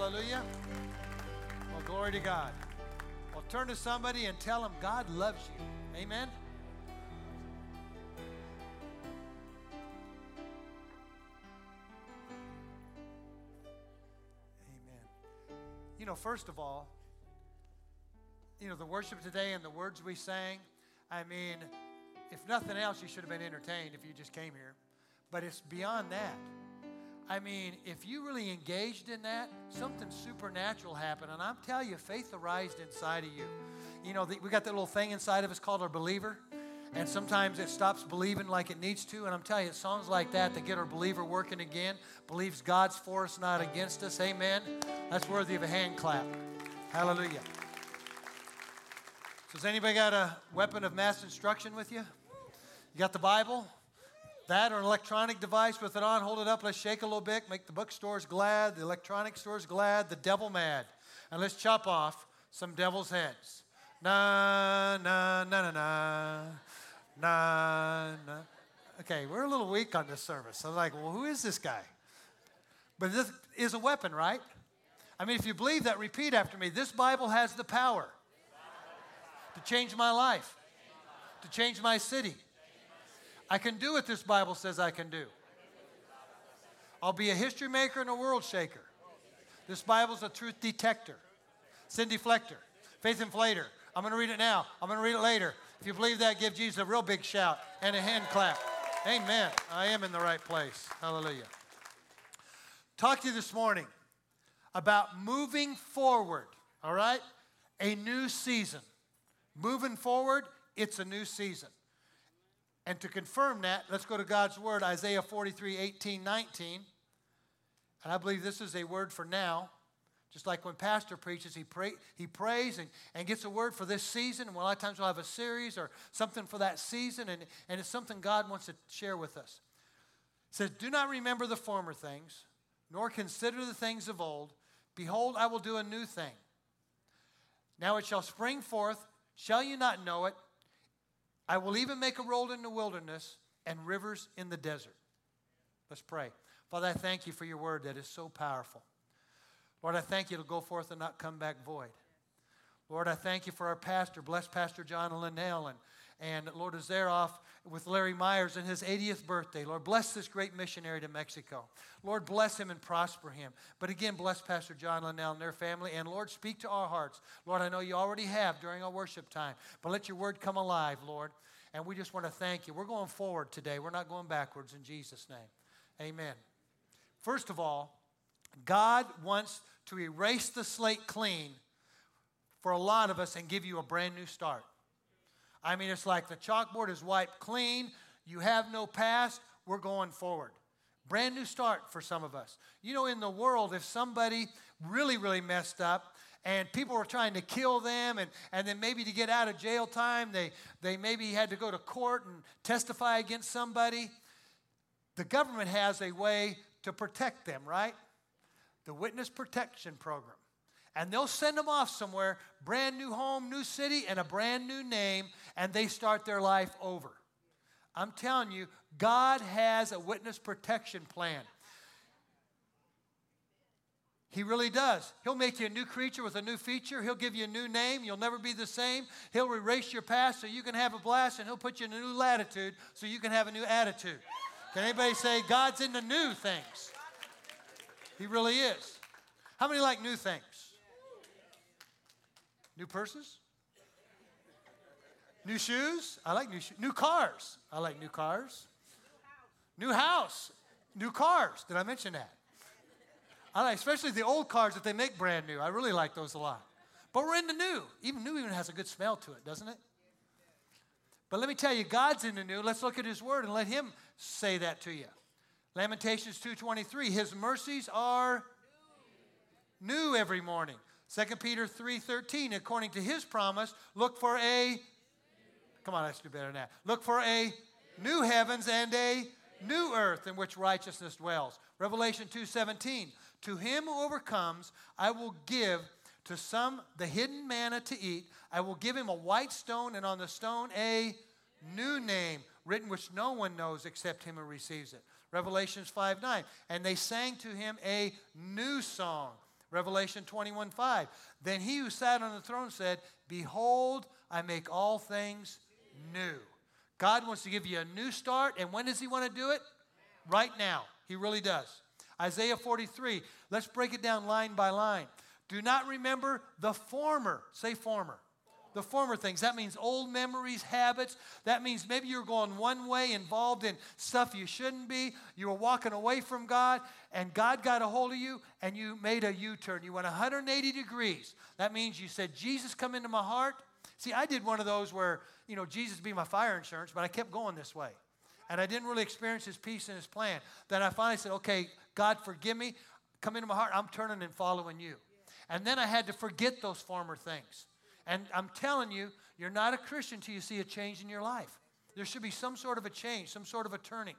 Hallelujah. Well, glory to God. Well, turn to somebody and tell them God loves you. Amen. Amen. You know, first of all, you know, the worship today and the words we sang, I mean, if nothing else, you should have been entertained if you just came here. But it's beyond that. I mean, if you really engaged in that, something supernatural happened. And I'm telling you, faith arised inside of you. You know, we got that little thing inside of us called our believer. And sometimes it stops believing like it needs to. And I'm telling you, songs like that that get our believer working again, believes God's for us, not against us. Amen. That's worthy of a hand clap. Hallelujah. So, has anybody got a weapon of mass instruction with you? You got the Bible? That or an electronic device with it on, hold it up, let's shake a little bit, make the bookstores glad, the electronic stores glad, the devil mad. And let's chop off some devil's heads. Na, na, na, na, na, na, na. Okay, we're a little weak on this service. I'm like, well, who is this guy? But this is a weapon, right? I mean, if you believe that, repeat after me. This Bible has the power to change my life, to change my city I can do what this Bible says I can do. I'll be a history maker and a world shaker. This Bible's a truth detector, sin deflector, faith inflator. I'm going to read it now. I'm going to read it later. If you believe that, give Jesus a real big shout and a hand clap. Amen. I am in the right place. Hallelujah. Talk to you this morning about moving forward, all right? A new season. Moving forward, it's a new season. And to confirm that, let's go to God's word, Isaiah 43, 18, 19. And I believe this is a word for now. Just like when Pastor preaches, he, pray, he prays and, and gets a word for this season. And a lot of times we'll have a series or something for that season, and, and it's something God wants to share with us. It says, Do not remember the former things, nor consider the things of old. Behold, I will do a new thing. Now it shall spring forth. Shall you not know it? I will even make a road in the wilderness and rivers in the desert. Let's pray. Father, I thank you for your word that is so powerful. Lord, I thank you to go forth and not come back void. Lord, I thank you for our pastor. Bless Pastor John Linnell and, and Lord, as they're off with Larry Myers and his 80th birthday. Lord, bless this great missionary to Mexico. Lord, bless him and prosper him. But again, bless Pastor John Linnell and their family. And Lord, speak to our hearts. Lord, I know you already have during our worship time, but let your word come alive, Lord. And we just want to thank you. We're going forward today. We're not going backwards in Jesus' name. Amen. First of all, God wants to erase the slate clean for a lot of us and give you a brand new start. I mean, it's like the chalkboard is wiped clean. You have no past. We're going forward. Brand new start for some of us. You know, in the world, if somebody really, really messed up and people were trying to kill them, and, and then maybe to get out of jail time, they, they maybe had to go to court and testify against somebody, the government has a way to protect them, right? The Witness Protection Program and they'll send them off somewhere, brand new home, new city, and a brand new name, and they start their life over. I'm telling you, God has a witness protection plan. He really does. He'll make you a new creature with a new feature. He'll give you a new name. You'll never be the same. He'll erase your past so you can have a blast, and He'll put you in a new latitude so you can have a new attitude. Can anybody say God's into new things? He really is. How many like new things? New purses? New shoes? I like new shoes. New cars? I like new cars. New house. New cars. Did I mention that? I like, especially the old cars that they make brand new. I really like those a lot. But we're in the new. Even new even has a good smell to it, doesn't it? But let me tell you, God's in the new. Let's look at His Word and let Him say that to you. Lamentations 2:23. His mercies are new every morning. 2 Peter 3:13, according to his promise, look for a Come on, let's do better than that. Look for a new heavens and a new earth in which righteousness dwells. Revelation 2:17, to him who overcomes, I will give to some the hidden manna to eat. I will give him a white stone and on the stone a new name written which no one knows except him who receives it. Revelations 5 9. And they sang to him a new song Revelation 21 5. Then he who sat on the throne said, Behold, I make all things new. God wants to give you a new start, and when does he want to do it? Right now. He really does. Isaiah 43, let's break it down line by line. Do not remember the former, say former the former things. That means old memories, habits. That means maybe you're going one way, involved in stuff you shouldn't be. You were walking away from God, and God got a hold of you, and you made a U turn. You went 180 degrees. That means you said, Jesus, come into my heart. See, I did one of those where, you know, Jesus be my fire insurance, but I kept going this way. And I didn't really experience his peace and his plan. Then I finally said, okay, God, forgive me. Come into my heart. I'm turning and following you. And then I had to forget those former things. And I'm telling you, you're not a Christian until you see a change in your life. There should be some sort of a change, some sort of a turning.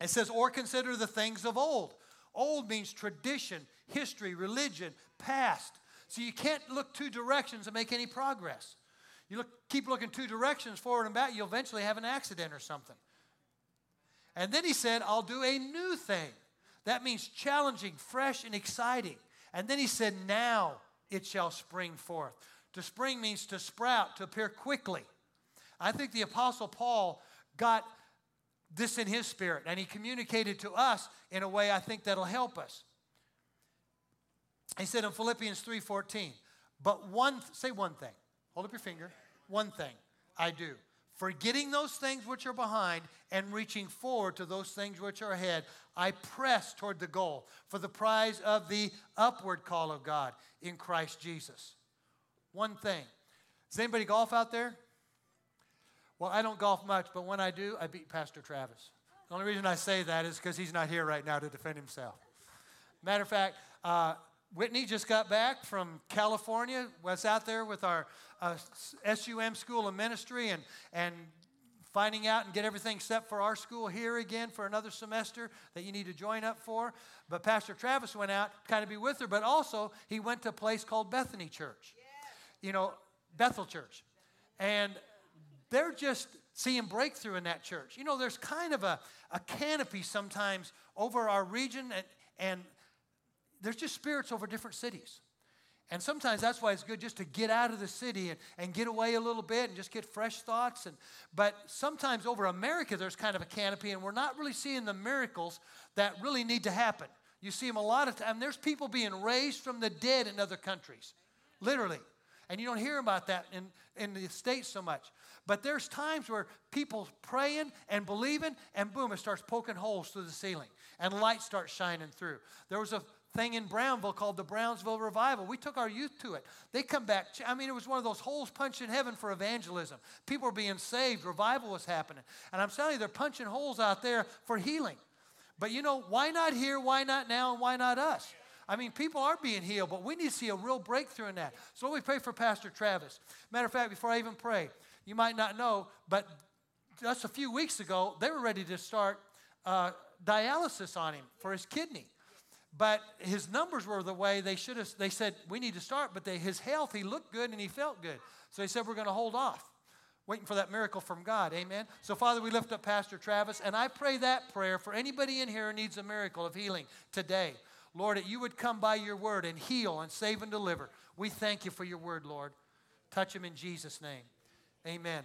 It says, or consider the things of old. Old means tradition, history, religion, past. So you can't look two directions and make any progress. You look, keep looking two directions, forward and back, you'll eventually have an accident or something. And then he said, I'll do a new thing. That means challenging, fresh, and exciting. And then he said, Now it shall spring forth. To spring means to sprout, to appear quickly. I think the Apostle Paul got this in his spirit, and he communicated to us in a way I think that'll help us. He said in Philippians 3:14, but one say one thing. Hold up your finger. One thing I do forgetting those things which are behind and reaching forward to those things which are ahead, I press toward the goal for the prize of the upward call of God in Christ Jesus. One thing. Does anybody golf out there? Well, I don't golf much, but when I do, I beat Pastor Travis. The only reason I say that is because he's not here right now to defend himself. Matter of fact, uh, Whitney just got back from California, was out there with our uh, SUM School of Ministry and, and finding out and get everything set for our school here again for another semester that you need to join up for. But Pastor Travis went out kind of be with her, but also he went to a place called Bethany Church, you know, Bethel Church. And they're just seeing breakthrough in that church. You know, there's kind of a, a canopy sometimes over our region, and, and there's just spirits over different cities. And sometimes that's why it's good just to get out of the city and, and get away a little bit and just get fresh thoughts. And, but sometimes over America, there's kind of a canopy, and we're not really seeing the miracles that really need to happen. You see them a lot of times. There's people being raised from the dead in other countries, literally. And you don't hear about that in, in the States so much. But there's times where people praying and believing, and boom, it starts poking holes through the ceiling, and light starts shining through. There was a thing in Brownsville called the Brownsville Revival. We took our youth to it. They come back. I mean, it was one of those holes punched in heaven for evangelism. People were being saved. Revival was happening. And I'm telling you, they're punching holes out there for healing. But you know, why not here? Why not now? And why not us? I mean, people are being healed, but we need to see a real breakthrough in that. So we pray for Pastor Travis. Matter of fact, before I even pray, you might not know, but just a few weeks ago, they were ready to start uh, dialysis on him for his kidney. But his numbers were the way they should have. They said, we need to start, but they, his health, he looked good and he felt good. So they said, we're going to hold off, waiting for that miracle from God. Amen. So, Father, we lift up Pastor Travis, and I pray that prayer for anybody in here who needs a miracle of healing today. Lord, that you would come by your word and heal and save and deliver. We thank you for your word, Lord. Touch him in Jesus' name. Amen. Amen.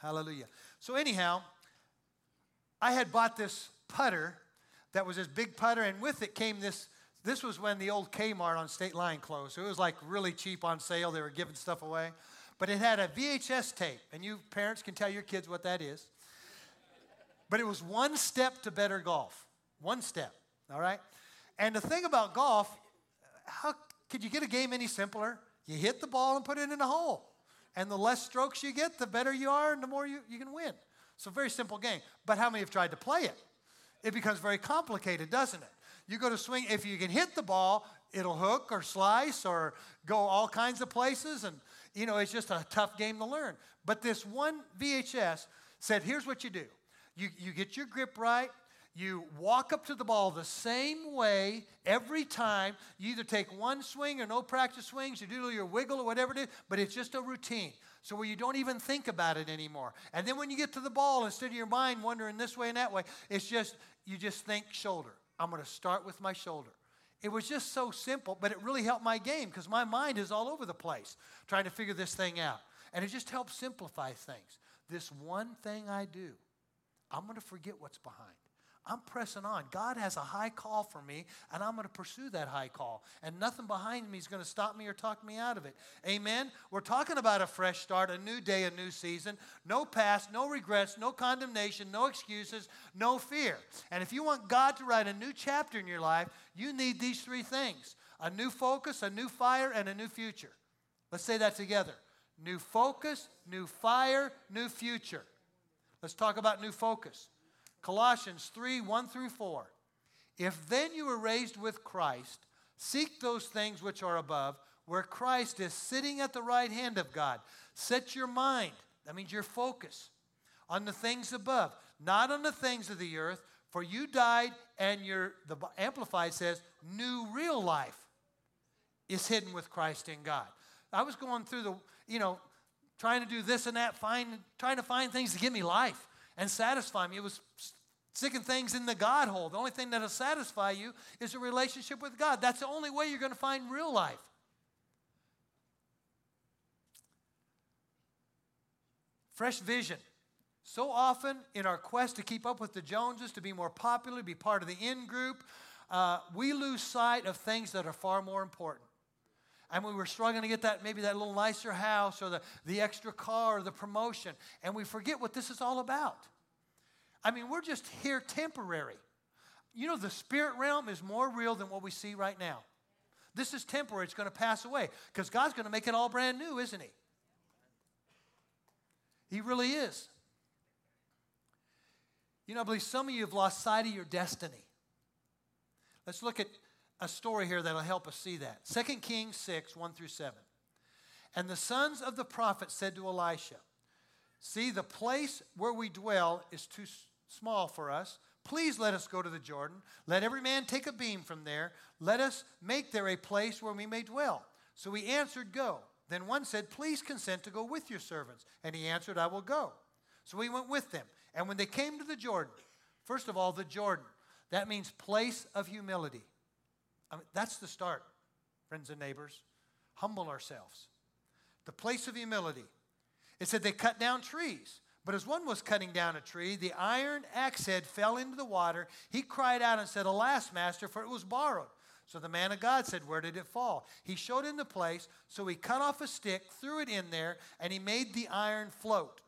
Hallelujah. So, anyhow, I had bought this putter that was this big putter, and with it came this. This was when the old Kmart on State Line closed, so it was like really cheap on sale. They were giving stuff away, but it had a VHS tape, and you parents can tell your kids what that is. But it was one step to better golf, one step. All right, and the thing about golf, how could you get a game any simpler? You hit the ball and put it in a hole. And the less strokes you get, the better you are and the more you, you can win. A very simple game. But how many have tried to play it? It becomes very complicated, doesn't it? You go to swing, if you can hit the ball, it'll hook or slice or go all kinds of places. And, you know, it's just a tough game to learn. But this one VHS said, here's what you do you, you get your grip right, you walk up to the ball the same way every time. You either take one swing or no practice swings, you do your wiggle or whatever it is, but it's just a routine. So where you don't even think about it anymore. And then when you get to the ball, instead of your mind wandering this way and that way, it's just, you just think shoulder. I'm going to start with my shoulder. It was just so simple, but it really helped my game because my mind is all over the place trying to figure this thing out. And it just helps simplify things. This one thing I do, I'm going to forget what's behind. I'm pressing on. God has a high call for me, and I'm going to pursue that high call. And nothing behind me is going to stop me or talk me out of it. Amen? We're talking about a fresh start, a new day, a new season. No past, no regrets, no condemnation, no excuses, no fear. And if you want God to write a new chapter in your life, you need these three things a new focus, a new fire, and a new future. Let's say that together new focus, new fire, new future. Let's talk about new focus. Colossians 3 1 through 4. If then you were raised with Christ, seek those things which are above, where Christ is sitting at the right hand of God. Set your mind, that means your focus, on the things above, not on the things of the earth, for you died, and your, the Amplified says, new real life is hidden with Christ in God. I was going through the, you know, trying to do this and that, find, trying to find things to give me life and satisfy me. It was sticking things in the God hole. The only thing that'll satisfy you is a relationship with God. That's the only way you're going to find real life. Fresh vision. So often in our quest to keep up with the Joneses, to be more popular, be part of the in group, uh, we lose sight of things that are far more important. And we were struggling to get that, maybe that little nicer house or the, the extra car or the promotion. And we forget what this is all about. I mean, we're just here temporary. You know, the spirit realm is more real than what we see right now. This is temporary, it's going to pass away because God's going to make it all brand new, isn't He? He really is. You know, I believe some of you have lost sight of your destiny. Let's look at a story here that'll help us see that. 2 Kings 6, 1 through 7. And the sons of the prophet said to Elisha, See, the place where we dwell is too small for us. Please let us go to the Jordan. Let every man take a beam from there. Let us make there a place where we may dwell. So he answered, Go. Then one said, Please consent to go with your servants. And he answered, I will go. So he went with them. And when they came to the Jordan, first of all, the Jordan, that means place of humility. I mean, that's the start, friends and neighbors. Humble ourselves. The place of humility. It said they cut down trees. But as one was cutting down a tree, the iron axe head fell into the water. He cried out and said, Alas, master, for it was borrowed. So the man of God said, Where did it fall? He showed him the place, so he cut off a stick, threw it in there, and he made the iron float.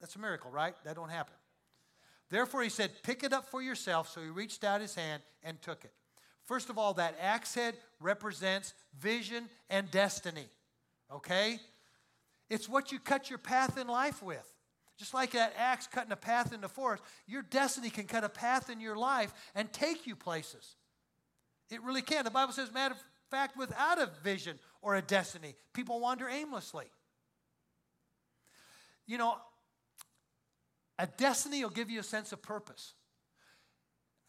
That's a miracle, right? That don't happen. Therefore he said, Pick it up for yourself. So he reached out his hand and took it. First of all, that axe head represents vision and destiny. Okay? It's what you cut your path in life with. Just like that axe cutting a path in the forest, your destiny can cut a path in your life and take you places. It really can. The Bible says, matter of fact, without a vision or a destiny, people wander aimlessly. You know, a destiny will give you a sense of purpose.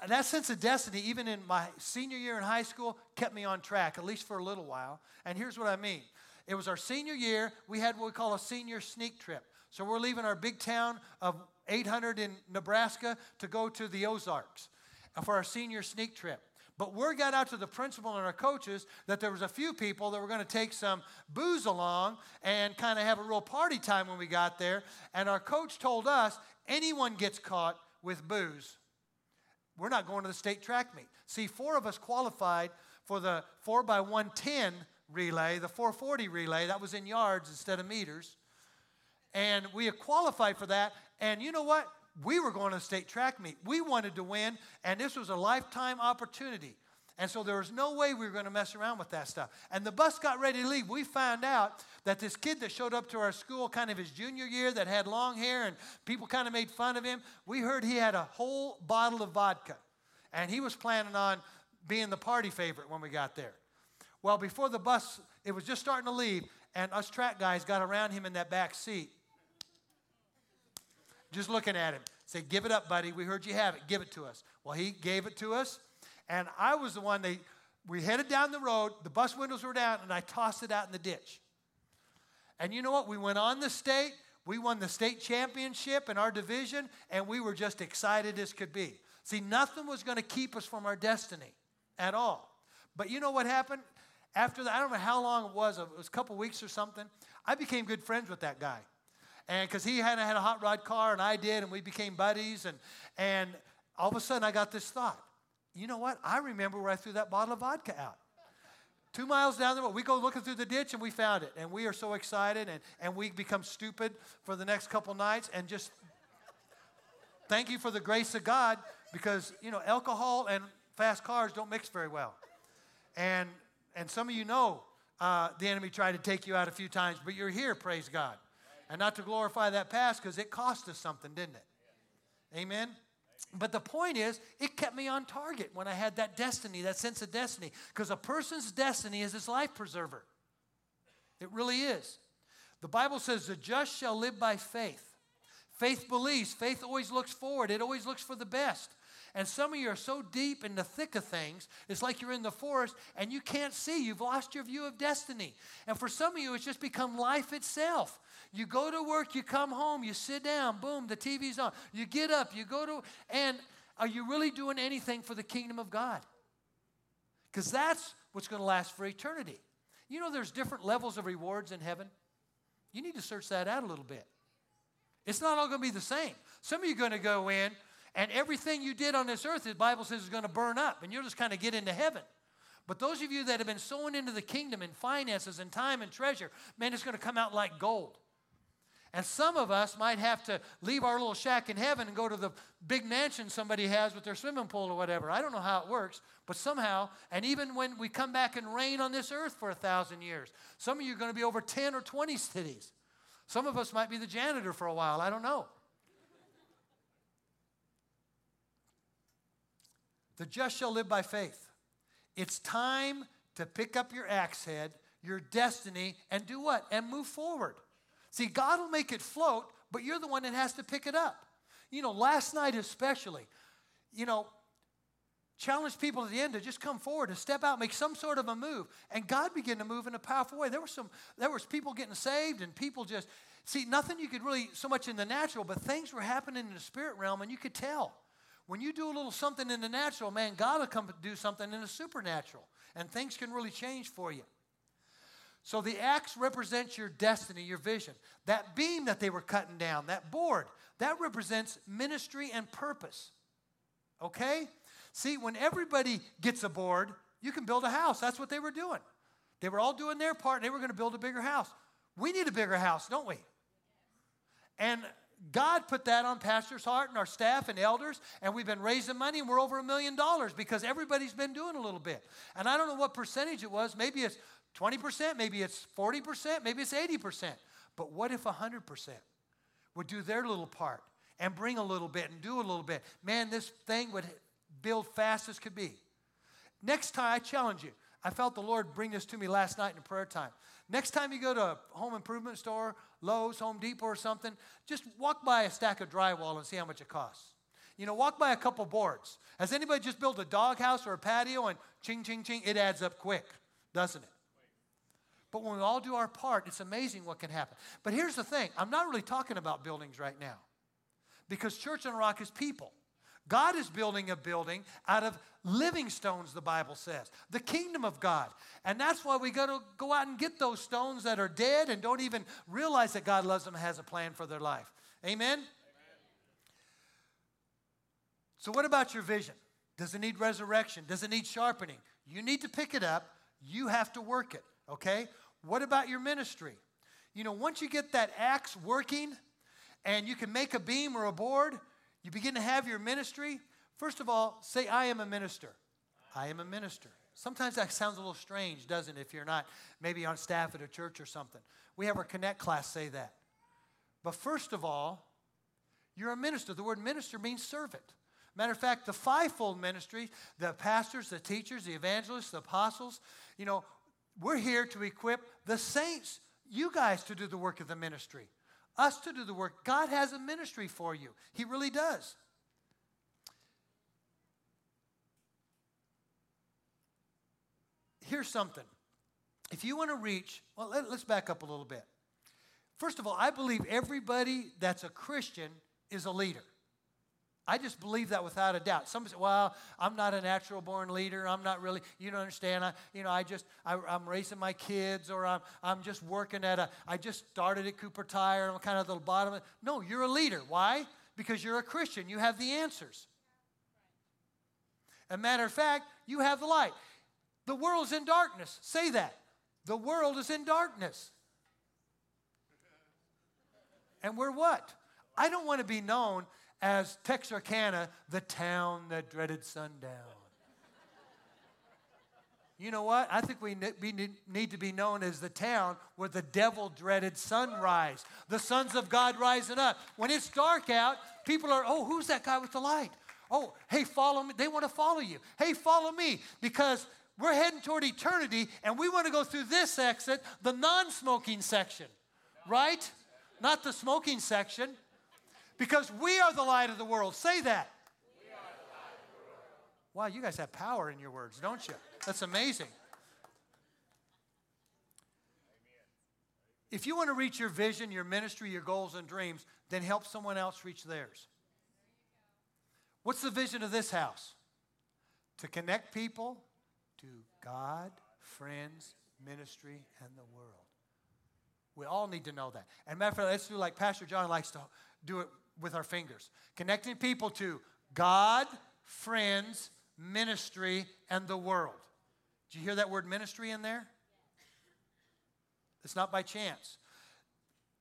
That sense of destiny, even in my senior year in high school, kept me on track, at least for a little while. And here's what I mean it was our senior year. We had what we call a senior sneak trip. So we're leaving our big town of 800 in Nebraska to go to the Ozarks for our senior sneak trip. But word got out to the principal and our coaches that there was a few people that were going to take some booze along and kind of have a real party time when we got there. And our coach told us anyone gets caught with booze, we're not going to the state track meet. See, four of us qualified for the 4 by 110 relay, the 440 relay. That was in yards instead of meters. And we qualified for that. And you know what? We were going to the state track meet. We wanted to win, and this was a lifetime opportunity. And so there was no way we were going to mess around with that stuff. And the bus got ready to leave. We found out that this kid that showed up to our school kind of his junior year that had long hair and people kind of made fun of him, we heard he had a whole bottle of vodka. And he was planning on being the party favorite when we got there. Well, before the bus, it was just starting to leave, and us track guys got around him in that back seat just looking at him. Say, give it up, buddy. We heard you have it. Give it to us. Well, he gave it to us, and I was the one they we headed down the road, the bus windows were down, and I tossed it out in the ditch. And you know what? We went on the state, we won the state championship in our division, and we were just excited as could be. See, nothing was going to keep us from our destiny at all. But you know what happened? After that, I don't know how long it was, it was a couple weeks or something. I became good friends with that guy. And because he hadn't had a hot rod car and I did, and we became buddies. And, and all of a sudden, I got this thought you know what? I remember where I threw that bottle of vodka out. Two miles down the road, we go looking through the ditch and we found it. And we are so excited and, and we become stupid for the next couple nights and just thank you for the grace of God because, you know, alcohol and fast cars don't mix very well. And, and some of you know uh, the enemy tried to take you out a few times, but you're here, praise God. And not to glorify that past because it cost us something, didn't it? Amen? But the point is, it kept me on target when I had that destiny, that sense of destiny. Because a person's destiny is his life preserver. It really is. The Bible says, the just shall live by faith. Faith believes. Faith always looks forward, it always looks for the best. And some of you are so deep in the thick of things, it's like you're in the forest and you can't see. You've lost your view of destiny. And for some of you, it's just become life itself. You go to work, you come home, you sit down, boom, the TV's on. You get up, you go to, and are you really doing anything for the kingdom of God? Because that's what's going to last for eternity. You know, there's different levels of rewards in heaven. You need to search that out a little bit. It's not all going to be the same. Some of you are going to go in, and everything you did on this earth, the Bible says, is going to burn up, and you'll just kind of get into heaven. But those of you that have been sowing into the kingdom in finances and time and treasure, man, it's going to come out like gold. And some of us might have to leave our little shack in heaven and go to the big mansion somebody has with their swimming pool or whatever. I don't know how it works, but somehow, and even when we come back and reign on this earth for a thousand years, some of you are going to be over 10 or 20 cities. Some of us might be the janitor for a while. I don't know. The just shall live by faith. It's time to pick up your axe head, your destiny, and do what? And move forward. See, God will make it float, but you're the one that has to pick it up. You know, last night especially, you know, challenge people at the end to just come forward and step out, make some sort of a move. And God began to move in a powerful way. There were some, there was people getting saved and people just, see, nothing you could really, so much in the natural, but things were happening in the spirit realm and you could tell. When you do a little something in the natural, man, God will come do something in the supernatural. And things can really change for you. So the axe represents your destiny, your vision. That beam that they were cutting down, that board, that represents ministry and purpose. Okay? See, when everybody gets a board, you can build a house. That's what they were doing. They were all doing their part, and they were going to build a bigger house. We need a bigger house, don't we? And God put that on pastor's heart and our staff and elders, and we've been raising money, and we're over a million dollars because everybody's been doing a little bit. And I don't know what percentage it was. Maybe it's 20%, maybe it's 40%, maybe it's 80%. But what if 100% would do their little part and bring a little bit and do a little bit? Man, this thing would build fast as could be. Next time, I challenge you. I felt the Lord bring this to me last night in prayer time. Next time you go to a home improvement store, Lowe's, Home Depot, or something, just walk by a stack of drywall and see how much it costs. You know, walk by a couple boards. Has anybody just built a doghouse or a patio and ching, ching, ching? It adds up quick, doesn't it? But when we all do our part, it's amazing what can happen. But here's the thing I'm not really talking about buildings right now because Church on Rock is people. God is building a building out of living stones, the Bible says, the kingdom of God. And that's why we got to go out and get those stones that are dead and don't even realize that God loves them and has a plan for their life. Amen? Amen? So, what about your vision? Does it need resurrection? Does it need sharpening? You need to pick it up, you have to work it, okay? What about your ministry? You know, once you get that axe working and you can make a beam or a board, you begin to have your ministry. First of all, say, I am a minister. I am a minister. Sometimes that sounds a little strange, doesn't it, if you're not maybe on staff at a church or something. We have our Connect class say that. But first of all, you're a minister. The word minister means servant. Matter of fact, the fivefold ministry, the pastors, the teachers, the evangelists, the apostles, you know, we're here to equip the saints, you guys, to do the work of the ministry, us to do the work. God has a ministry for you, He really does. Here's something. If you want to reach, well, let, us back up a little bit. First of all, I believe everybody that's a Christian is a leader. I just believe that without a doubt. Some say, well, I'm not a natural born leader. I'm not really, you don't understand. I, you know, I just, I, am raising my kids or I'm, I'm just working at a, I just started at Cooper Tire. I'm kind of the bottom. No, you're a leader. Why? Because you're a Christian. You have the answers. A matter of fact, you have the light. The world's in darkness. Say that. The world is in darkness. And we're what? I don't want to be known as Texarkana, the town that dreaded sundown. You know what? I think we need to be known as the town where the devil dreaded sunrise. The sons of God rising up. When it's dark out, people are, oh, who's that guy with the light? Oh, hey, follow me. They want to follow you. Hey, follow me. Because we're heading toward eternity and we want to go through this exit, the non smoking section, right? Not the smoking section. Because we are the light of the world. Say that. Wow, you guys have power in your words, don't you? That's amazing. If you want to reach your vision, your ministry, your goals, and dreams, then help someone else reach theirs. What's the vision of this house? To connect people to God, friends, ministry, and the world. We all need to know that. And matter of fact, let's do like Pastor John likes to do it with our fingers. Connecting people to God, friends, ministry, and the world. Do you hear that word ministry in there? It's not by chance.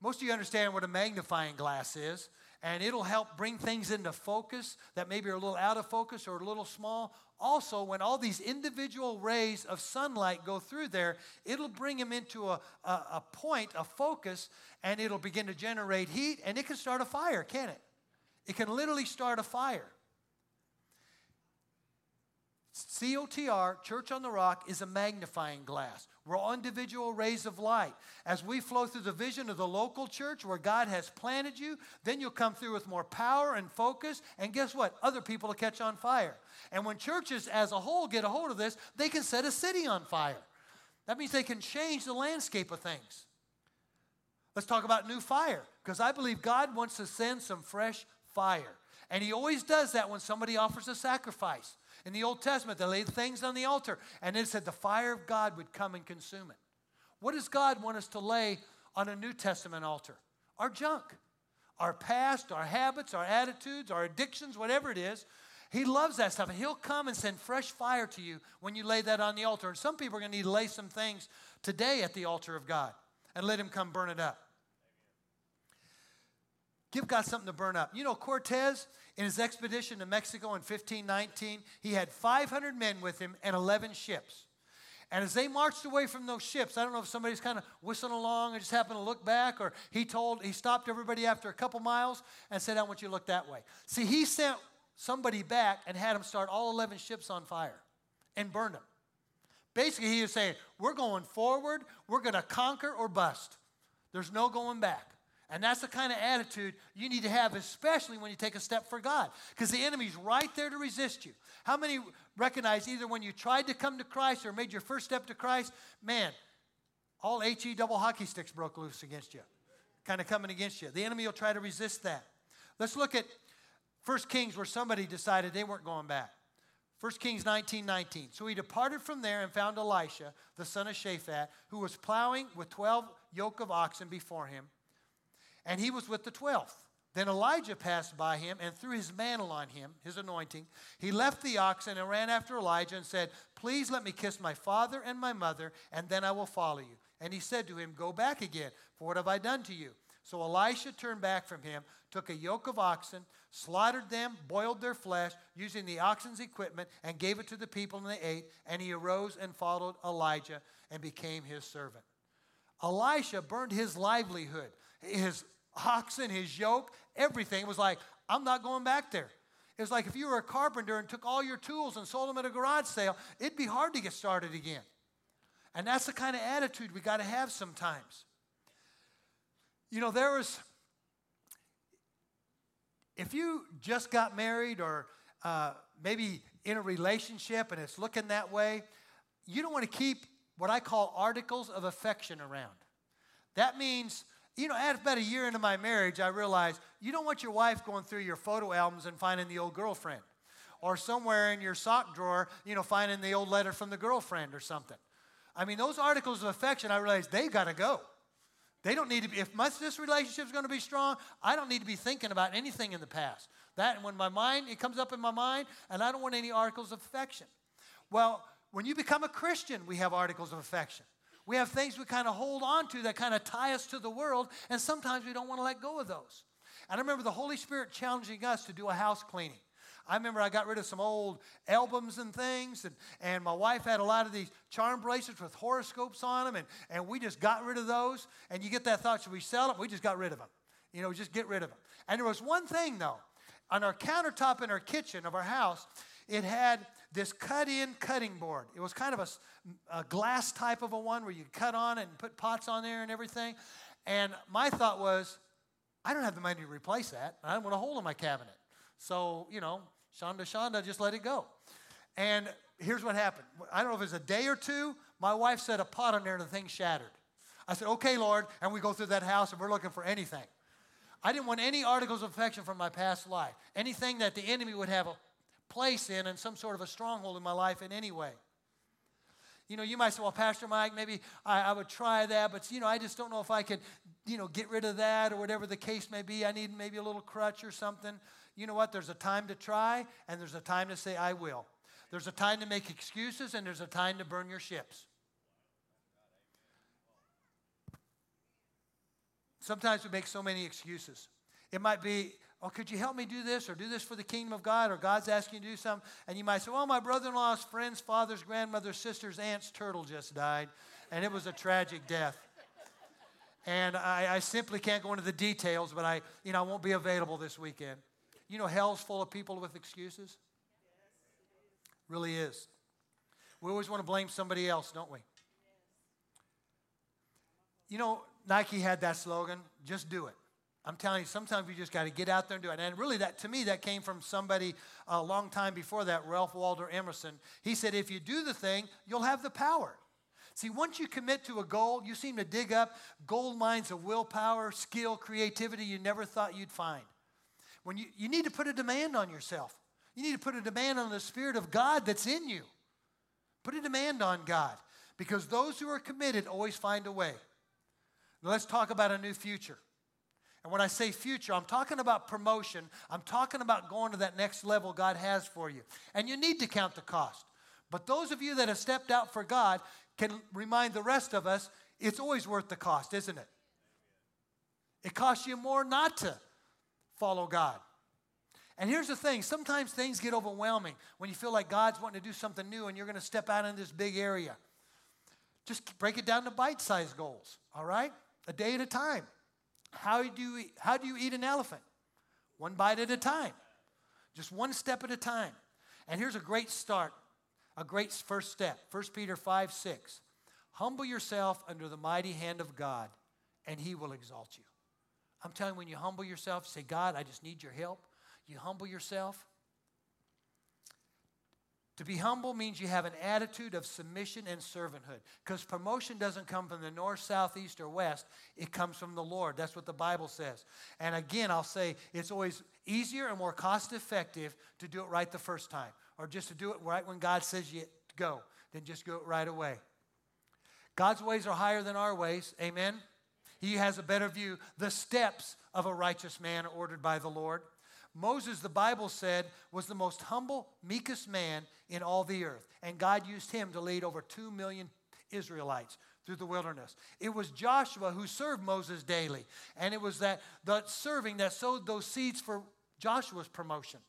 Most of you understand what a magnifying glass is, and it'll help bring things into focus that maybe are a little out of focus or a little small. Also, when all these individual rays of sunlight go through there, it'll bring them into a, a, a point, a focus, and it'll begin to generate heat, and it can start a fire, can it? It can literally start a fire. COTR, Church on the Rock, is a magnifying glass. We're all individual rays of light. As we flow through the vision of the local church where God has planted you, then you'll come through with more power and focus. And guess what? Other people will catch on fire. And when churches as a whole get a hold of this, they can set a city on fire. That means they can change the landscape of things. Let's talk about new fire, because I believe God wants to send some fresh fire. And He always does that when somebody offers a sacrifice. In the Old Testament, they laid things on the altar, and it said the fire of God would come and consume it. What does God want us to lay on a New Testament altar? Our junk, our past, our habits, our attitudes, our addictions, whatever it is. He loves that stuff, He'll come and send fresh fire to you when you lay that on the altar. And some people are going to need to lay some things today at the altar of God and let Him come burn it up. Give God something to burn up. You know, Cortez, in his expedition to Mexico in 1519, he had 500 men with him and 11 ships. And as they marched away from those ships, I don't know if somebody's kind of whistling along and just happened to look back, or he told, he stopped everybody after a couple miles and said, I want you to look that way. See, he sent somebody back and had them start all 11 ships on fire and burn them. Basically, he was saying, We're going forward, we're going to conquer or bust. There's no going back. And that's the kind of attitude you need to have, especially when you take a step for God, because the enemy's right there to resist you. How many recognize either when you tried to come to Christ or made your first step to Christ, man, all HE double hockey sticks broke loose against you, kind of coming against you. The enemy will try to resist that. Let's look at 1 Kings where somebody decided they weren't going back. 1 Kings 19 19. So he departed from there and found Elisha, the son of Shaphat, who was plowing with 12 yoke of oxen before him and he was with the twelfth. Then Elijah passed by him and threw his mantle on him, his anointing. He left the oxen and ran after Elijah and said, Please let me kiss my father and my mother, and then I will follow you. And he said to him, Go back again, for what have I done to you? So Elisha turned back from him, took a yoke of oxen, slaughtered them, boiled their flesh, using the oxen's equipment, and gave it to the people, and they ate. And he arose and followed Elijah and became his servant. Elisha burned his livelihood his oxen, his yoke, everything. It was like, I'm not going back there. It was like if you were a carpenter and took all your tools and sold them at a garage sale, it'd be hard to get started again. And that's the kind of attitude we got to have sometimes. You know, there was, if you just got married or uh, maybe in a relationship and it's looking that way, you don't want to keep what I call articles of affection around. That means you know, about a year into my marriage, I realized you don't want your wife going through your photo albums and finding the old girlfriend. Or somewhere in your sock drawer, you know, finding the old letter from the girlfriend or something. I mean, those articles of affection, I realized they got to go. They don't need to be, if my, this relationship is going to be strong, I don't need to be thinking about anything in the past. That, when my mind, it comes up in my mind, and I don't want any articles of affection. Well, when you become a Christian, we have articles of affection. We have things we kind of hold on to that kind of tie us to the world, and sometimes we don't want to let go of those. And I remember the Holy Spirit challenging us to do a house cleaning. I remember I got rid of some old albums and things, and, and my wife had a lot of these charm bracelets with horoscopes on them, and, and we just got rid of those. And you get that thought, should we sell them? We just got rid of them. You know, just get rid of them. And there was one thing, though. On our countertop in our kitchen of our house, it had this cut in cutting board. It was kind of a, a, glass type of a one where you cut on it and put pots on there and everything. And my thought was, I don't have the money to replace that. I don't want a hole in my cabinet. So, you know, Shonda, Shonda, just let it go. And here's what happened. I don't know if it was a day or two. My wife set a pot on there and the thing shattered. I said, okay, Lord. And we go through that house and we're looking for anything. I didn't want any articles of affection from my past life, anything that the enemy would have place in and some sort of a stronghold in my life in any way. You know, you might say, well, Pastor Mike, maybe I, I, would try that, but, you know, I just don't know if I could, you know, get rid of that or whatever the case may be. I need maybe a little crutch or something you know what? There's a time to try, and there's a time to say, I will. There's a time to make excuses, and there's a time to burn your ships. Sometimes we make so many excuses. It might be, oh, could you help me do this or do this for the kingdom of God? Or God's asking you to do something. And you might say, well, my brother in law's friends, fathers, grandmothers, sisters, aunts' turtle just died. And it was a tragic death. And I, I simply can't go into the details, but I, you know, I won't be available this weekend. You know, hell's full of people with excuses. Really is. We always want to blame somebody else, don't we? You know, Nike had that slogan just do it. I'm telling you, sometimes you just got to get out there and do it. And really, that to me, that came from somebody a long time before that, Ralph Waldo Emerson. He said, if you do the thing, you'll have the power. See, once you commit to a goal, you seem to dig up gold mines of willpower, skill, creativity you never thought you'd find. When you, you need to put a demand on yourself. You need to put a demand on the Spirit of God that's in you. Put a demand on God because those who are committed always find a way. Now let's talk about a new future. And when I say future, I'm talking about promotion. I'm talking about going to that next level God has for you. And you need to count the cost. But those of you that have stepped out for God can remind the rest of us it's always worth the cost, isn't it? It costs you more not to follow God. And here's the thing sometimes things get overwhelming when you feel like God's wanting to do something new and you're going to step out in this big area. Just break it down to bite sized goals, all right? A day at a time. How do, you eat, how do you eat an elephant? One bite at a time, just one step at a time. And here's a great start, a great first step 1 Peter 5 6. Humble yourself under the mighty hand of God, and he will exalt you. I'm telling you, when you humble yourself, say, God, I just need your help. You humble yourself. To be humble means you have an attitude of submission and servanthood. Because promotion doesn't come from the north, south, east, or west. It comes from the Lord. That's what the Bible says. And again, I'll say it's always easier and more cost effective to do it right the first time, or just to do it right when God says you go, than just go it right away. God's ways are higher than our ways. Amen. He has a better view. The steps of a righteous man are ordered by the Lord. Moses, the Bible said, was the most humble, meekest man in all the earth. And God used him to lead over two million Israelites through the wilderness. It was Joshua who served Moses daily. And it was that, that serving that sowed those seeds for Joshua's promotion.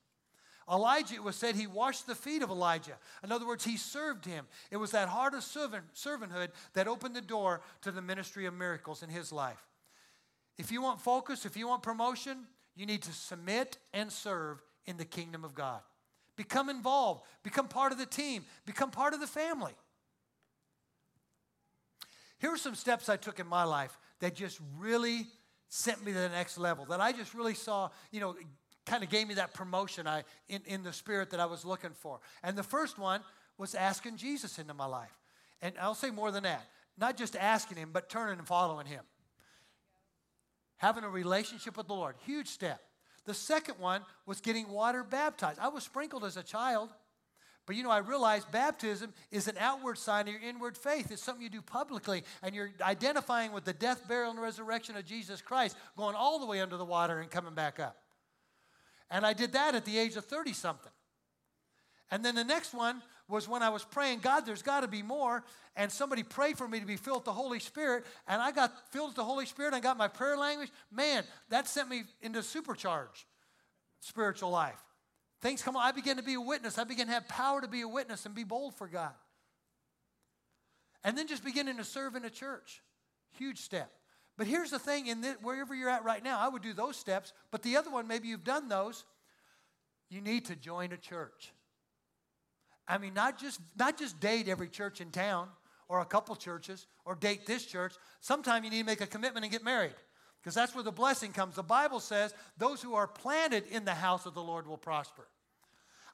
Elijah, it was said he washed the feet of Elijah. In other words, he served him. It was that heart of servant, servanthood that opened the door to the ministry of miracles in his life. If you want focus, if you want promotion, you need to submit and serve in the kingdom of God. Become involved, become part of the team, become part of the family. Here are some steps I took in my life that just really sent me to the next level, that I just really saw, you know, kind of gave me that promotion I, in, in the spirit that I was looking for. And the first one was asking Jesus into my life. And I'll say more than that not just asking him, but turning and following him. Having a relationship with the Lord. Huge step. The second one was getting water baptized. I was sprinkled as a child. But you know, I realized baptism is an outward sign of your inward faith. It's something you do publicly, and you're identifying with the death, burial, and resurrection of Jesus Christ, going all the way under the water and coming back up. And I did that at the age of 30 something. And then the next one was when I was praying, God, there's got to be more. And somebody prayed for me to be filled with the Holy Spirit. And I got filled with the Holy Spirit. I got my prayer language. Man, that sent me into supercharge spiritual life. Things come on. I began to be a witness. I began to have power to be a witness and be bold for God. And then just beginning to serve in a church. Huge step. But here's the thing in the, wherever you're at right now, I would do those steps. But the other one, maybe you've done those. You need to join a church. I mean, not just, not just date every church in town or a couple churches or date this church. Sometimes you need to make a commitment and get married because that's where the blessing comes. The Bible says those who are planted in the house of the Lord will prosper.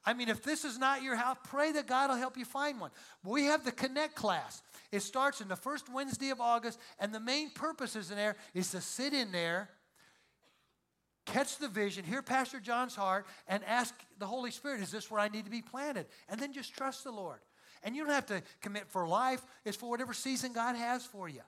I mean, if this is not your house, pray that God will help you find one. We have the Connect class. It starts in the first Wednesday of August, and the main purpose is in there is to sit in there, catch the vision, hear Pastor John's heart, and ask the Holy Spirit, is this where I need to be planted? And then just trust the Lord. And you don't have to commit for life, it's for whatever season God has for you.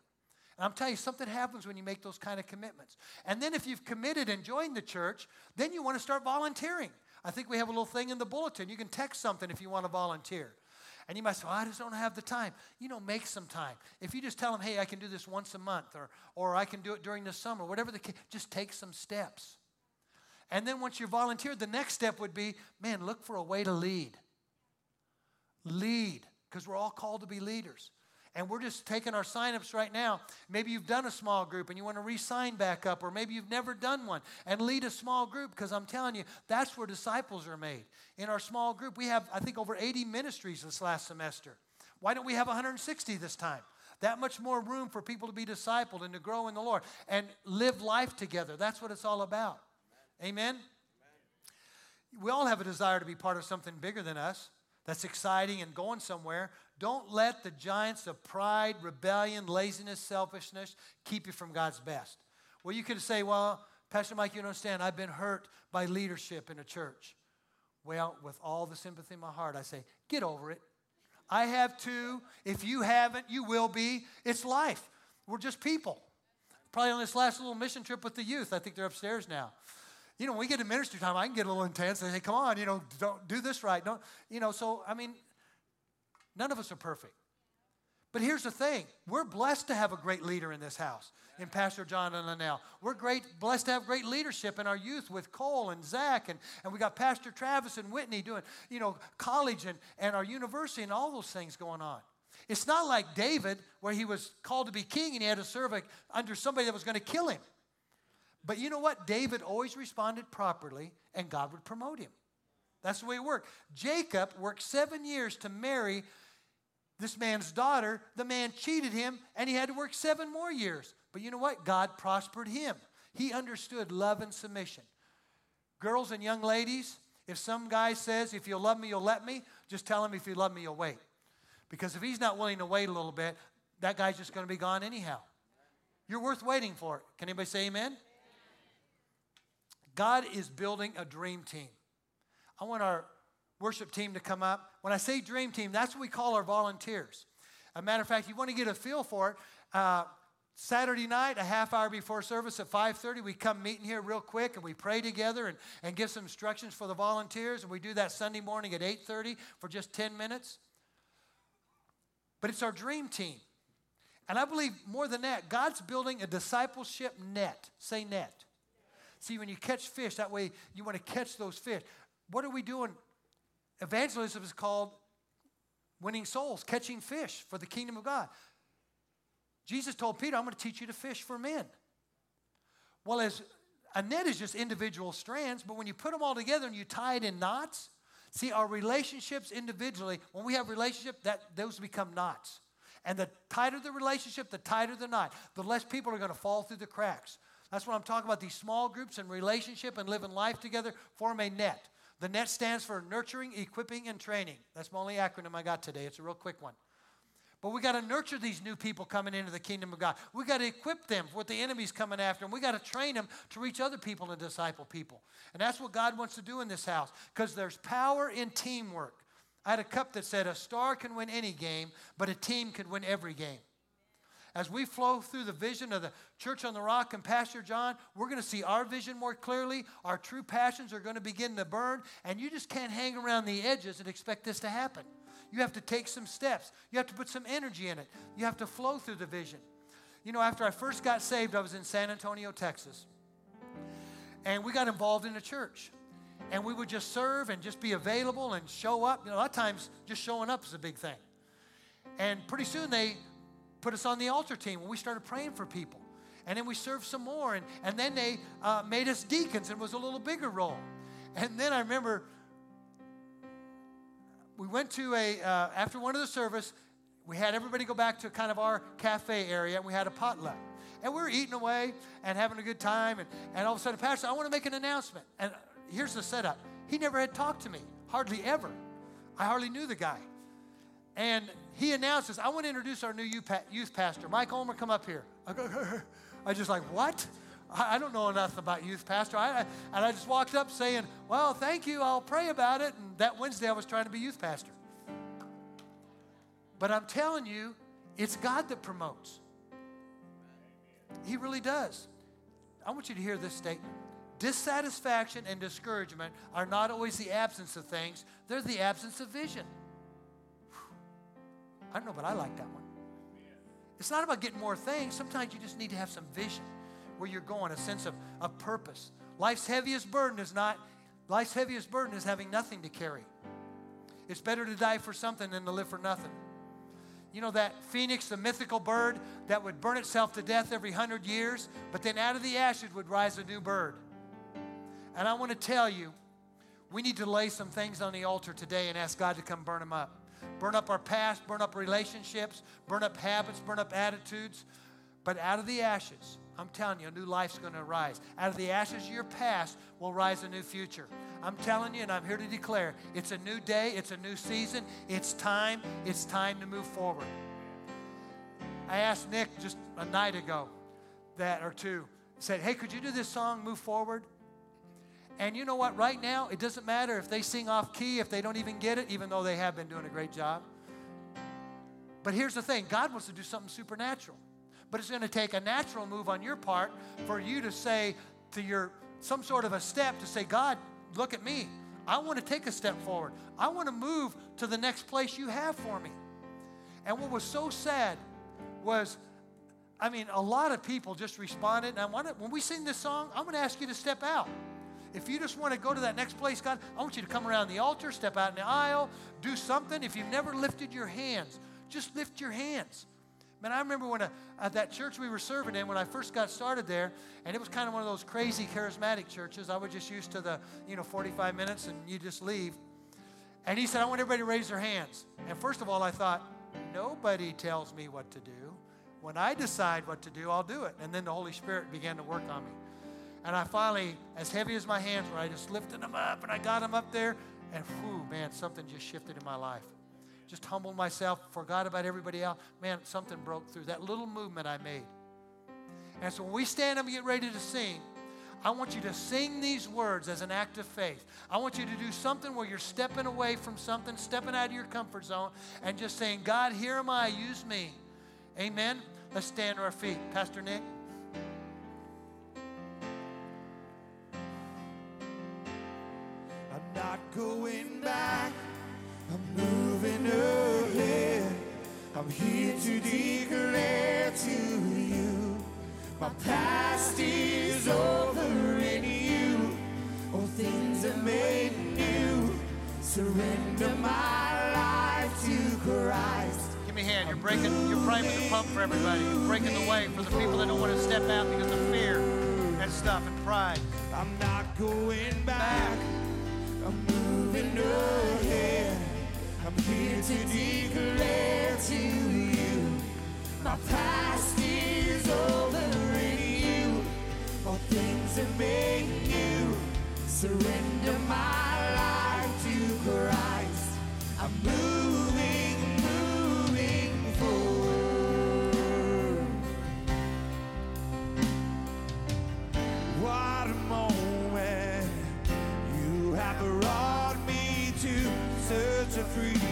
And I'm telling you, something happens when you make those kind of commitments. And then if you've committed and joined the church, then you want to start volunteering. I think we have a little thing in the bulletin. You can text something if you want to volunteer. And you might say, well, I just don't have the time. You know, make some time. If you just tell them, hey, I can do this once a month or, or I can do it during the summer, whatever the case, just take some steps. And then once you're volunteered, the next step would be, man, look for a way to lead. Lead, because we're all called to be leaders. And we're just taking our signups right now. Maybe you've done a small group and you want to re sign back up, or maybe you've never done one and lead a small group because I'm telling you, that's where disciples are made. In our small group, we have, I think, over 80 ministries this last semester. Why don't we have 160 this time? That much more room for people to be discipled and to grow in the Lord and live life together. That's what it's all about. Amen? Amen? We all have a desire to be part of something bigger than us that's exciting and going somewhere. Don't let the giants of pride, rebellion, laziness, selfishness keep you from God's best. Well, you could say, well, Pastor Mike, you don't understand. I've been hurt by leadership in a church. Well, with all the sympathy in my heart, I say, get over it. I have too. If you haven't, you will be. It's life. We're just people. Probably on this last little mission trip with the youth. I think they're upstairs now. You know, when we get to ministry time, I can get a little intense. I say, come on, you know, don't do this right. Don't, you know, so, I mean, None of us are perfect. But here's the thing we're blessed to have a great leader in this house, in Pastor John and Linnell. We're great, blessed to have great leadership in our youth with Cole and Zach, and, and we got Pastor Travis and Whitney doing, you know, college and, and our university and all those things going on. It's not like David, where he was called to be king and he had to serve under somebody that was going to kill him. But you know what? David always responded properly, and God would promote him. That's the way it worked. Jacob worked seven years to marry this man's daughter, the man cheated him, and he had to work seven more years. But you know what? God prospered him. He understood love and submission. Girls and young ladies, if some guy says, If you'll love me, you'll let me, just tell him, If you love me, you'll wait. Because if he's not willing to wait a little bit, that guy's just going to be gone anyhow. You're worth waiting for. Can anybody say amen? God is building a dream team. I want our worship team to come up. When I say dream team, that's what we call our volunteers. A matter of fact, you want to get a feel for it. Uh, Saturday night, a half hour before service at 5:30, we come meeting here real quick and we pray together and, and give some instructions for the volunteers. And we do that Sunday morning at 8:30 for just 10 minutes. But it's our dream team. And I believe more than that, God's building a discipleship net. Say net. See, when you catch fish, that way you want to catch those fish. What are we doing Evangelism is called winning souls, catching fish for the kingdom of God. Jesus told Peter, I'm going to teach you to fish for men. Well, as a net is just individual strands, but when you put them all together and you tie it in knots, see our relationships individually, when we have relationship, that those become knots. And the tighter the relationship, the tighter the knot, the less people are going to fall through the cracks. That's what I'm talking about. These small groups and relationship and living life together form a net. The NET stands for Nurturing, Equipping, and Training. That's my only acronym I got today. It's a real quick one. But we got to nurture these new people coming into the kingdom of God. We got to equip them for what the enemy's coming after them. We got to train them to reach other people and disciple people. And that's what God wants to do in this house because there's power in teamwork. I had a cup that said, A star can win any game, but a team can win every game. As we flow through the vision of the Church on the Rock and Pastor John, we're going to see our vision more clearly. Our true passions are going to begin to burn, and you just can't hang around the edges and expect this to happen. You have to take some steps. You have to put some energy in it. You have to flow through the vision. You know, after I first got saved, I was in San Antonio, Texas. And we got involved in a church. And we would just serve and just be available and show up. You know, a lot of times, just showing up is a big thing. And pretty soon, they put us on the altar team and we started praying for people. And then we served some more. And, and then they uh, made us deacons and it was a little bigger role. And then I remember we went to a, uh, after one of the service, we had everybody go back to kind of our cafe area and we had a potluck. And we were eating away and having a good time. And, and all of a sudden, Pastor, I want to make an announcement. And here's the setup. He never had talked to me, hardly ever. I hardly knew the guy. And he announces, I want to introduce our new youth pastor. Mike Ulmer, come up here. I just like, what? I don't know enough about youth pastor. I, and I just walked up saying, well, thank you, I'll pray about it. And that Wednesday I was trying to be youth pastor. But I'm telling you, it's God that promotes. He really does. I want you to hear this statement. Dissatisfaction and discouragement are not always the absence of things, they're the absence of vision. I don't know, but I like that one. It's not about getting more things. Sometimes you just need to have some vision where you're going, a sense of, of purpose. Life's heaviest burden is not, life's heaviest burden is having nothing to carry. It's better to die for something than to live for nothing. You know that phoenix, the mythical bird that would burn itself to death every hundred years, but then out of the ashes would rise a new bird. And I want to tell you, we need to lay some things on the altar today and ask God to come burn them up burn up our past, burn up relationships, burn up habits, burn up attitudes. But out of the ashes, I'm telling you, a new life's going to arise. Out of the ashes of your past will rise a new future. I'm telling you, and I'm here to declare it's a new day, it's a new season, it's time, it's time to move forward. I asked Nick just a night ago, that or two, said, Hey, could you do this song, Move Forward? And you know what? Right now, it doesn't matter if they sing off key, if they don't even get it, even though they have been doing a great job. But here's the thing God wants to do something supernatural. But it's going to take a natural move on your part for you to say to your, some sort of a step to say, God, look at me. I want to take a step forward. I want to move to the next place you have for me. And what was so sad was, I mean, a lot of people just responded. And I want to, when we sing this song, I'm going to ask you to step out. If you just want to go to that next place, God, I want you to come around the altar, step out in the aisle, do something. If you've never lifted your hands, just lift your hands. Man, I remember when a, at that church we were serving in when I first got started there, and it was kind of one of those crazy charismatic churches. I was just used to the, you know, 45 minutes and you just leave. And he said, I want everybody to raise their hands. And first of all, I thought, nobody tells me what to do. When I decide what to do, I'll do it. And then the Holy Spirit began to work on me. And I finally, as heavy as my hands were, I just lifted them up and I got them up there. And whew, man, something just shifted in my life. Just humbled myself, forgot about everybody else. Man, something broke through. That little movement I made. And so when we stand up and get ready to sing, I want you to sing these words as an act of faith. I want you to do something where you're stepping away from something, stepping out of your comfort zone, and just saying, God, here am I, use me. Amen. Let's stand to our feet. Pastor Nick. Going back. I'm moving ahead. I'm here to declare to you my past is over in you. All things are made new. Surrender my life to Christ. Give me a hand. You're breaking, you're priming the pump for everybody. You're breaking the way for the people that don't want to step out because of fear and stuff and pride. I'm not going back. Ahead. I'm here to declare to you my past is over in you. All things are made new. Surrender my life to Christ. I'm moving, free.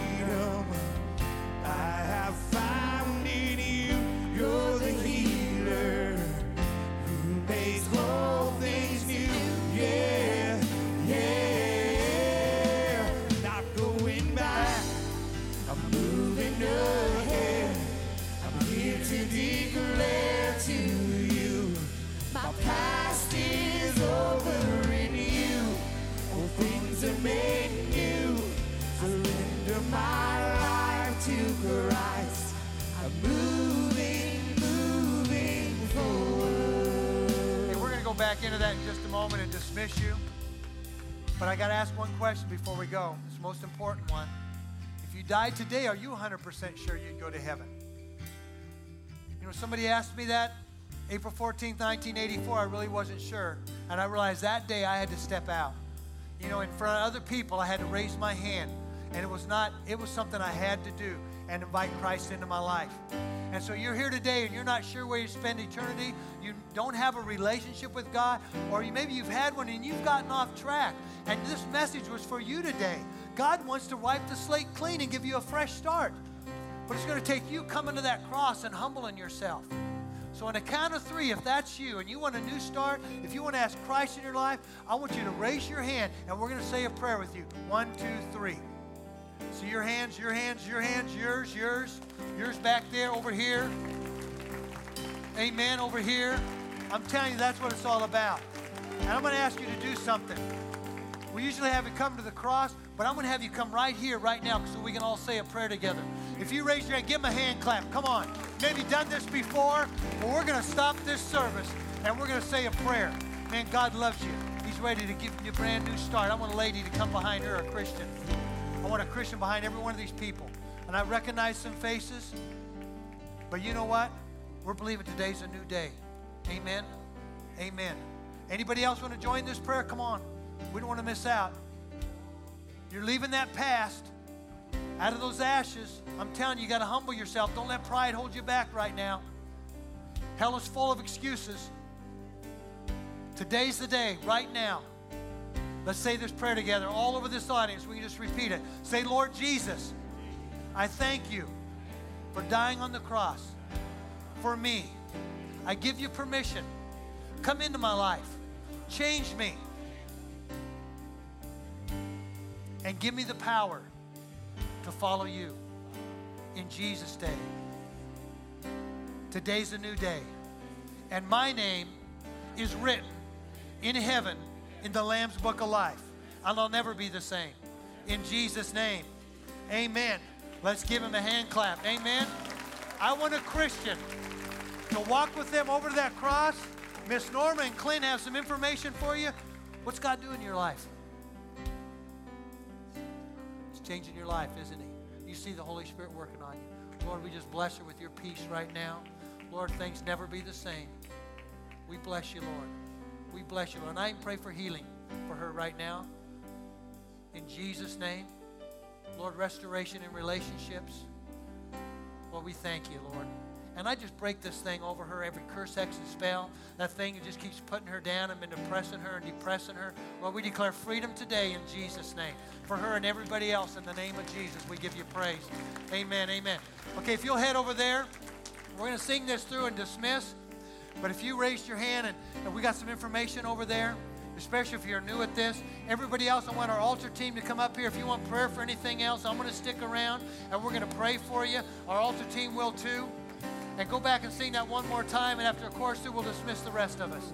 Back into that in just a moment and dismiss you. But I got to ask one question before we go. It's the most important one. If you died today, are you 100% sure you'd go to heaven? You know, somebody asked me that April 14th, 1984. I really wasn't sure. And I realized that day I had to step out. You know, in front of other people, I had to raise my hand. And it was not, it was something I had to do and invite Christ into my life. And so you're here today and you're not sure where you spend eternity. You don't have a relationship with God, or you, maybe you've had one and you've gotten off track. And this message was for you today. God wants to wipe the slate clean and give you a fresh start. But it's going to take you coming to that cross and humbling yourself. So, on a count of three, if that's you and you want a new start, if you want to ask Christ in your life, I want you to raise your hand and we're going to say a prayer with you. One, two, three. See your hands, your hands, your hands, yours, yours, yours back there, over here. Amen, over here. I'm telling you, that's what it's all about. And I'm going to ask you to do something. We usually have you come to the cross, but I'm going to have you come right here, right now, so we can all say a prayer together. If you raise your hand, give them a hand clap. Come on. Maybe done this before, but we're going to stop this service and we're going to say a prayer. Man, God loves you. He's ready to give you a brand new start. I want a lady to come behind her, a Christian. I want a Christian behind every one of these people. And I recognize some faces, but you know what? We're believing today's a new day. Amen. Amen. Anybody else want to join this prayer? Come on. We don't want to miss out. You're leaving that past out of those ashes. I'm telling you, you got to humble yourself. Don't let pride hold you back right now. Hell is full of excuses. Today's the day, right now. Let's say this prayer together all over this audience. We can just repeat it. Say, Lord Jesus, I thank you for dying on the cross for me. I give you permission. Come into my life. Change me. And give me the power to follow you. In Jesus' name. Today's a new day. And my name is written in heaven in the Lamb's book of life. And I'll never be the same. In Jesus' name. Amen. Let's give him a hand clap. Amen. I want a Christian to walk with them over to that cross. Miss Norma and Clint have some information for you. What's God doing in your life? It's changing your life, isn't He? You see the Holy Spirit working on you. Lord, we just bless her with your peace right now. Lord, things never be the same. We bless you, Lord. We bless you, Lord. And I pray for healing for her right now. In Jesus' name. Lord, restoration in relationships. Lord, we thank you, Lord. And I just break this thing over her, every curse, hex, and spell. That thing that just keeps putting her down and been depressing her and depressing her. Lord, we declare freedom today in Jesus' name. For her and everybody else, in the name of Jesus, we give you praise. Amen, amen. Okay, if you'll head over there, we're going to sing this through and dismiss. But if you raised your hand and, and we got some information over there, especially if you're new at this. Everybody else, I want our altar team to come up here. If you want prayer for anything else, I'm going to stick around and we're going to pray for you. Our altar team will too. And go back and sing that one more time, and after a chorus, we'll dismiss the rest of us.